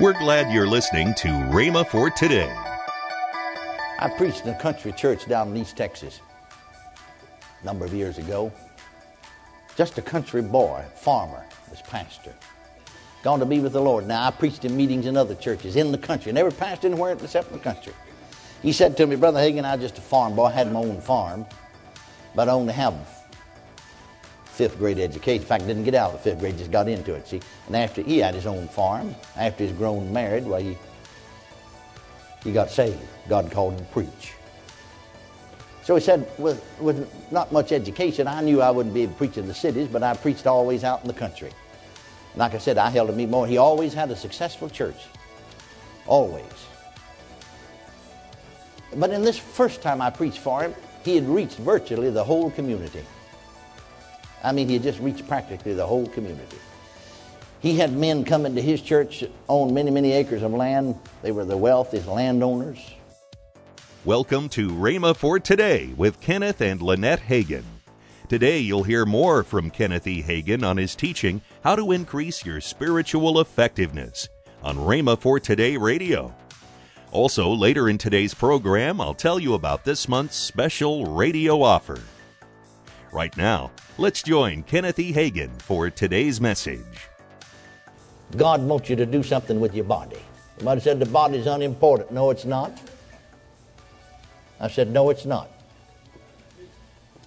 We're glad you're listening to Rhema for today. I preached in a country church down in East Texas a number of years ago. Just a country boy, farmer, was pastor. Gone to be with the Lord. Now, I preached in meetings in other churches in the country. Never passed anywhere except in the country. He said to me, Brother Hagin, I was just a farm boy. I had my own farm, but I only have fifth grade education. In fact, didn't get out of the fifth grade, just got into it. See, and after he had his own farm, after he's grown married, well, he he got saved. God called him to preach. So he said, with, with not much education, I knew I wouldn't be able to preach in the cities, but I preached always out in the country. And like I said, I held to me more. He always had a successful church. Always. But in this first time I preached for him, he had reached virtually the whole community. I mean, he just reached practically the whole community. He had men come into his church, owned many, many acres of land. They were the wealthiest landowners. Welcome to Rhema for Today with Kenneth and Lynette Hagin. Today you'll hear more from Kenneth E. Hagin on his teaching, How to Increase Your Spiritual Effectiveness, on Rhema for Today Radio. Also, later in today's program, I'll tell you about this month's special radio offer. Right now, let's join Kenneth E. Hagin for today's message. God wants you to do something with your body. Somebody said the body's unimportant. No, it's not. I said, no, it's not.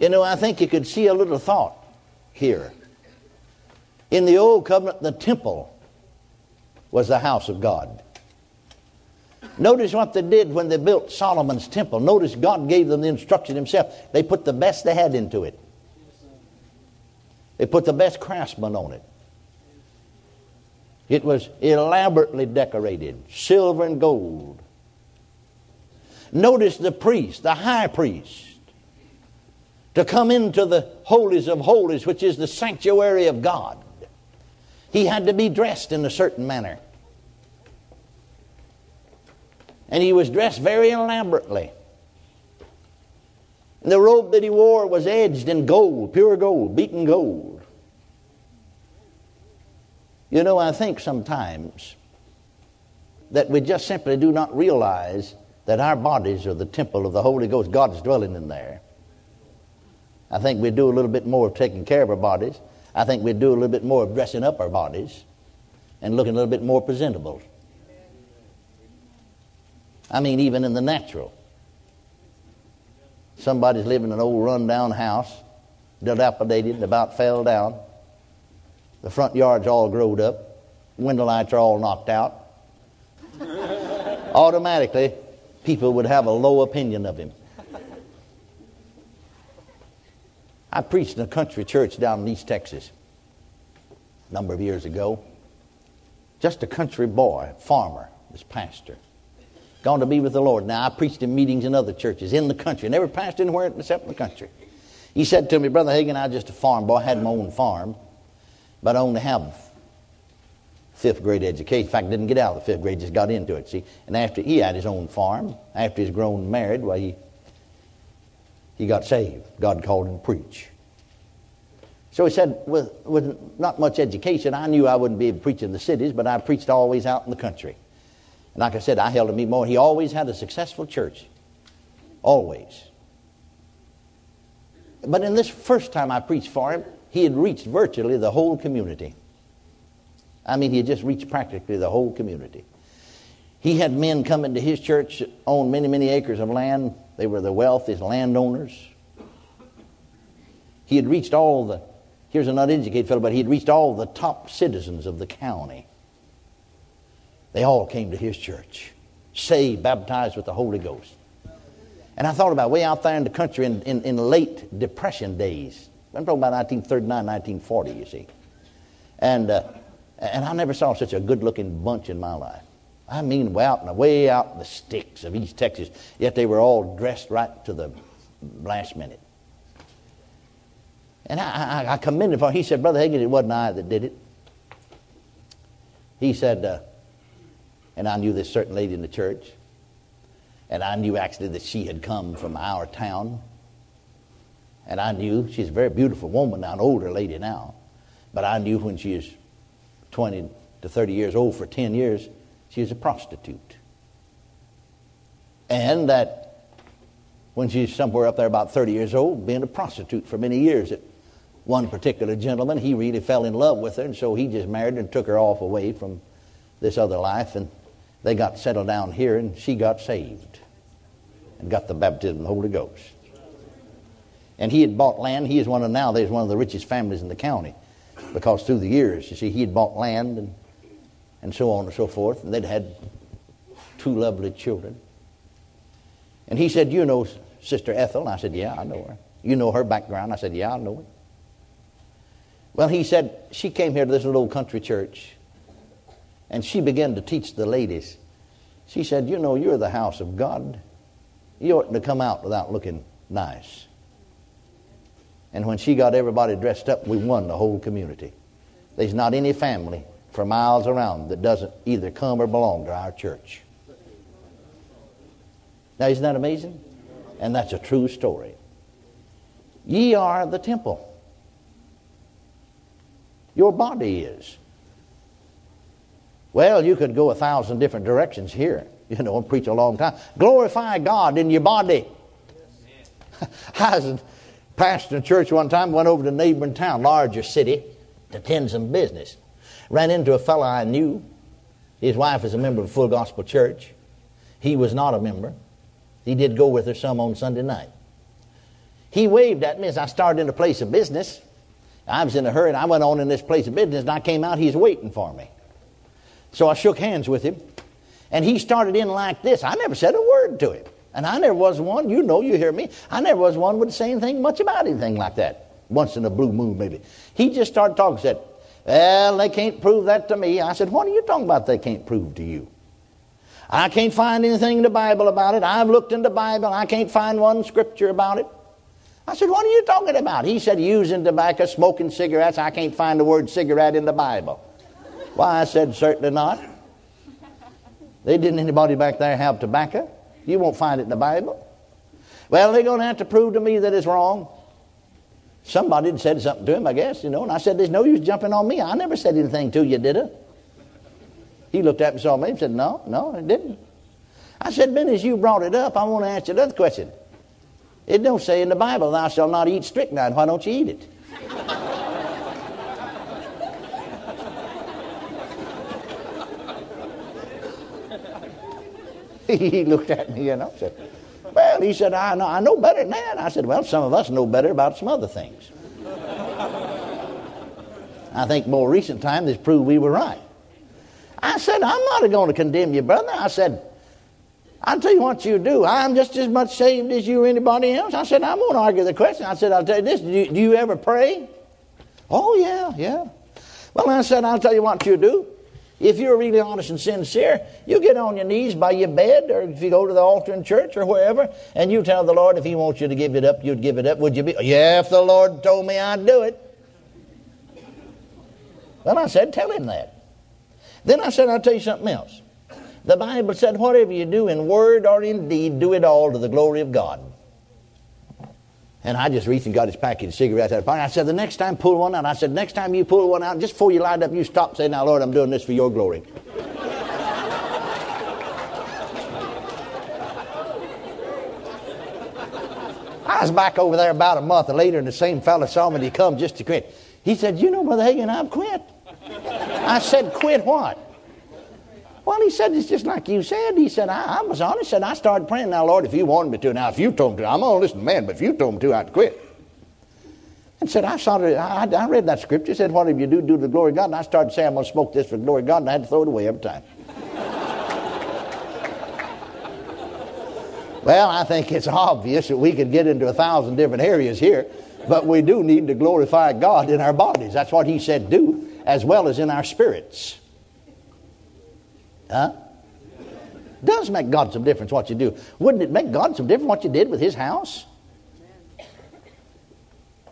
You know, I think you could see a little thought here. In the old covenant, the temple was the house of God. Notice what they did when they built Solomon's temple. Notice God gave them the instruction himself. They put the best they had into it. They put the best craftsmen on it. It was elaborately decorated, silver and gold. Notice the priest, the high priest, to come into the holies of holies, which is the sanctuary of God. He had to be dressed in a certain manner. And he was dressed very elaborately. And the robe that he wore was edged in gold, pure gold, beaten gold. You know, I think sometimes that we just simply do not realize that our bodies are the temple of the Holy Ghost. God is dwelling in there. I think we do a little bit more of taking care of our bodies. I think we do a little bit more of dressing up our bodies and looking a little bit more presentable. I mean, even in the natural. Somebody's living in an old rundown house, dilapidated, and about fell down. The front yard's all growed up. Window lights are all knocked out. Automatically, people would have a low opinion of him. I preached in a country church down in East Texas a number of years ago. Just a country boy, farmer, was pastor. Gone to be with the Lord. Now, I preached in meetings in other churches in the country. Never passed anywhere except in the country. He said to me, Brother Hagin, I was just a farm boy. I had my own farm, but I only have fifth grade education. In fact, didn't get out of the fifth grade, just got into it. See, and after he had his own farm, after he's grown married, well, he he got saved. God called him to preach. So he said, with, with not much education, I knew I wouldn't be able to preach in the cities, but I preached always out in the country. And like I said, I held to me more. He always had a successful church. Always. But in this first time I preached for him, he had reached virtually the whole community. I mean, he had just reached practically the whole community. He had men come into his church, owned many, many acres of land. They were the wealthiest landowners. He had reached all the, here's an uneducated fellow, but he had reached all the top citizens of the county. They all came to his church, saved, baptized with the Holy Ghost. And I thought about way out there in the country in, in, in late Depression days. I'm talking about 1939, 1940, you see. And, uh, and I never saw such a good looking bunch in my life. I mean, way out, in the, way out in the sticks of East Texas, yet they were all dressed right to the last minute. And I, I, I commended him. He said, Brother Hagin, it wasn't I that did it. He said, uh, and I knew this certain lady in the church, and I knew actually that she had come from our town. And I knew she's a very beautiful woman now, an older lady now. But I knew when she was 20 to 30 years old for 10 years, She was a prostitute. And that when she's somewhere up there about 30 years old, being a prostitute for many years, that one particular gentleman, he really fell in love with her, and so he just married and took her off away from this other life, and they got settled down here, and she got saved and got the baptism of the Holy Ghost. And he had bought land. He is one of now, there's one of the richest families in the county because through the years, you see, he had bought land and, and so on and so forth, and they'd had two lovely children. And he said, You know Sister Ethel? And I said, Yeah, I know her. You know her background? I said, Yeah, I know it. Well, he said, She came here to this little country church, and she began to teach the ladies. She said, You know, you're the house of God. You oughtn't to come out without looking nice. And when she got everybody dressed up, we won the whole community. There's not any family for miles around that doesn't either come or belong to our church. Now, isn't that amazing? And that's a true story. Ye are the temple. Your body is. Well, you could go a thousand different directions here, you know, and preach a long time. Glorify God in your body. I was pastor in church one time, went over to a neighboring town, larger city, to attend some business. Ran into a fellow I knew. His wife is a member of a full gospel church. He was not a member. He did go with her some on Sunday night. He waved at me as I started in a place of business. I was in a hurry, and I went on in this place of business, and I came out, he's waiting for me. So I shook hands with him, and he started in like this. I never said a word to him. And I never was one, you know, you hear me, I never was one would say anything much about anything like that. Once in a blue moon, maybe. He just started talking, said, Well, they can't prove that to me. I said, What are you talking about they can't prove to you? I can't find anything in the Bible about it. I've looked in the Bible. I can't find one scripture about it. I said, What are you talking about? He said, Using tobacco, smoking cigarettes. I can't find the word cigarette in the Bible. Why, I said, Certainly not. They didn't anybody back there have tobacco. You won't find it in the Bible. Well, they're going to have to prove to me that it's wrong. Somebody had said something to him, I guess, you know, and I said, There's no use jumping on me. I never said anything to you, did I? He looked at me, saw me, and said, No, no, it didn't. I said, Ben, as you brought it up, I want to ask you another question. It don't say in the Bible, Thou shalt not eat strychnine. Why don't you eat it? he looked at me, you know, said, Well, he said, I know, I know better than that. I said, Well, some of us know better about some other things. I think more recent time has proved we were right. I said, I'm not going to condemn you, brother. I said, I'll tell you what you do. I'm just as much saved as you or anybody else. I said, I'm going to argue the question. I said, I'll tell you this. Do you, do you ever pray? Oh, yeah, yeah. Well, I said, I'll tell you what you do. If you're really honest and sincere, you get on your knees by your bed, or if you go to the altar in church or wherever, and you tell the Lord if He wants you to give it up, you'd give it up. Would you be? Yeah, if the Lord told me I'd do it. Well, I said, tell Him that. Then I said, I'll tell you something else. The Bible said, whatever you do in word or in deed, do it all to the glory of God. And I just reached and got his package of cigarettes out of pocket. I said, the next time, pull one out. I said, next time you pull one out, just before you light up, you stop say, now, Lord, I'm doing this for your glory. I was back over there about a month later, and the same fellow saw me, and he come just to quit. He said, you know, Brother Hagin, I've quit. I said, quit what? Well, he said, it's just like you said. He said, I, I was honest. Said, I started praying, now, Lord, if you wanted me to, now, if you told me to, I'm going to listen man, but if you told me to, I'd quit. And said, I it, I, I read that scripture. Said, whatever you do, do to the glory of God. And I started saying, I'm going to smoke this for the glory of God, and I had to throw it away every time. well, I think it's obvious that we could get into a thousand different areas here, but we do need to glorify God in our bodies. That's what he said do as well as in our spirits. Huh? Does make God some difference what you do. Wouldn't it make God some difference what you did with his house?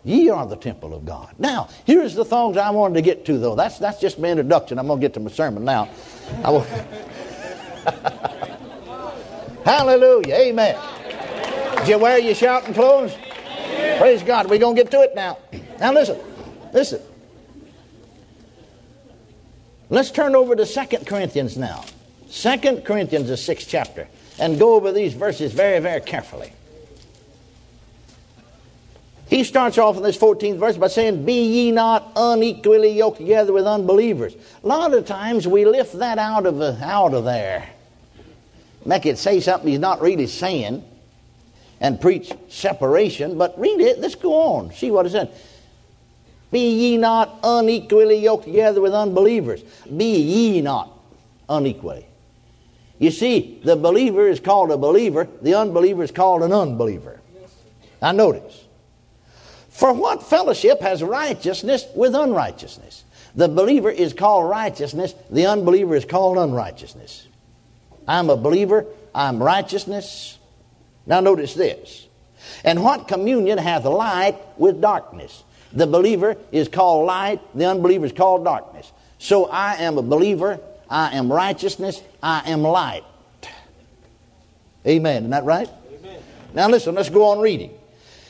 Ye are the temple of God. Now, here's the thongs I wanted to get to, though. That's, that's just my introduction. I'm going to get to my sermon now. Hallelujah. Amen. Did you wear your shouting clothes? Praise God. We're going to get to it now. Now, listen. Listen. Let's turn over to Second Corinthians now. Second Corinthians, the sixth chapter, and go over these verses very, very carefully. He starts off in this 14th verse by saying, Be ye not unequally yoked together with unbelievers. A lot of times we lift that out of, uh, out of there. Make it say something he's not really saying and preach separation, but read it. Let's go on. See what it said. Be ye not unequally yoked together with unbelievers. Be ye not unequally. You see, the believer is called a believer, the unbeliever is called an unbeliever. Now, notice. For what fellowship has righteousness with unrighteousness? The believer is called righteousness, the unbeliever is called unrighteousness. I'm a believer, I'm righteousness. Now, notice this. And what communion hath light with darkness? The believer is called light, the unbeliever is called darkness. So I am a believer, I am righteousness, I am light. Amen. Isn't that right? Amen. Now listen, let's go on reading.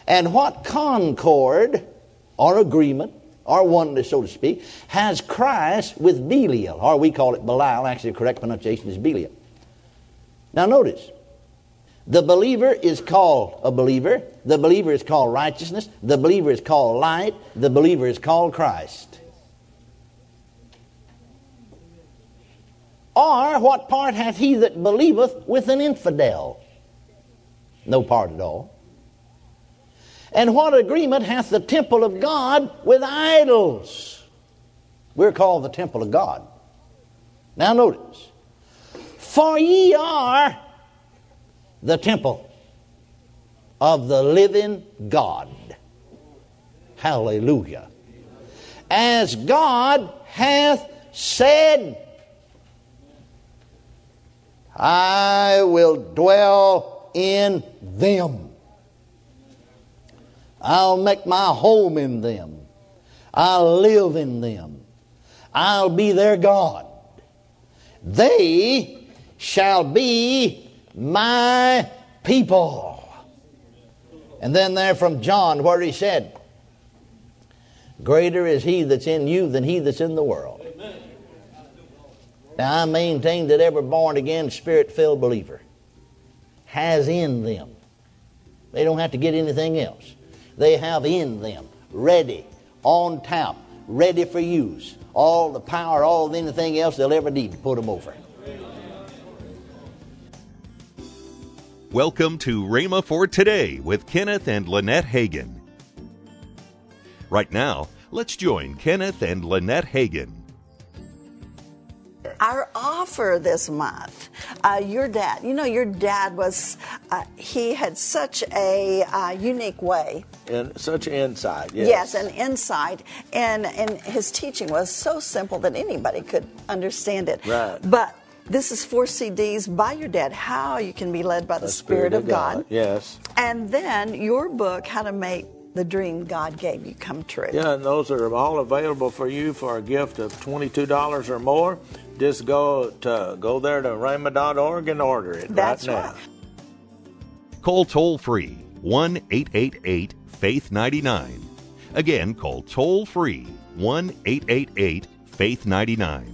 And what concord or agreement or oneness, so to speak, has Christ with Belial, or we call it Belial, actually the correct pronunciation is Belial. Now notice, the believer is called a believer, the believer is called righteousness, the believer is called light, the believer is called Christ. Or what part hath he that believeth with an infidel? No part at all. And what agreement hath the temple of God with idols? We're called the temple of God. Now notice. For ye are the temple of the living God. Hallelujah. As God hath said, I will dwell in them I'll make my home in them. I'll live in them. I'll be their God. They shall be my people. And then there from John, where he said, Greater is he that's in you than he that's in the world. Now, I maintain that every born again, spirit filled believer has in them. They don't have to get anything else they have in them, ready, on tap, ready for use. All the power, all anything else they'll ever need to put them over. Welcome to Rhema for Today with Kenneth and Lynette Hagin. Right now, let's join Kenneth and Lynette Hagin our offer this month. Uh, your dad, you know, your dad was, uh, he had such a uh, unique way. And such insight, yes. Yes, an insight. And, and his teaching was so simple that anybody could understand it. Right. But this is four CDs by your dad, How You Can Be Led by the, the Spirit, Spirit, of God. God. Yes. And then your book, How to Make the dream God gave you come true. Yeah, and those are all available for you for a gift of $22 or more. Just go to go there to rhema.org and order it That's right now. Right. Call toll free 1 888 Faith 99. Again, call toll free 1 888 Faith 99.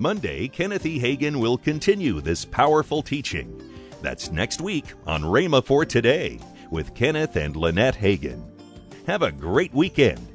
Monday, Kenneth E. Hagin will continue this powerful teaching. That's next week on Rhema for Today with Kenneth and Lynette Hagin. Have a great weekend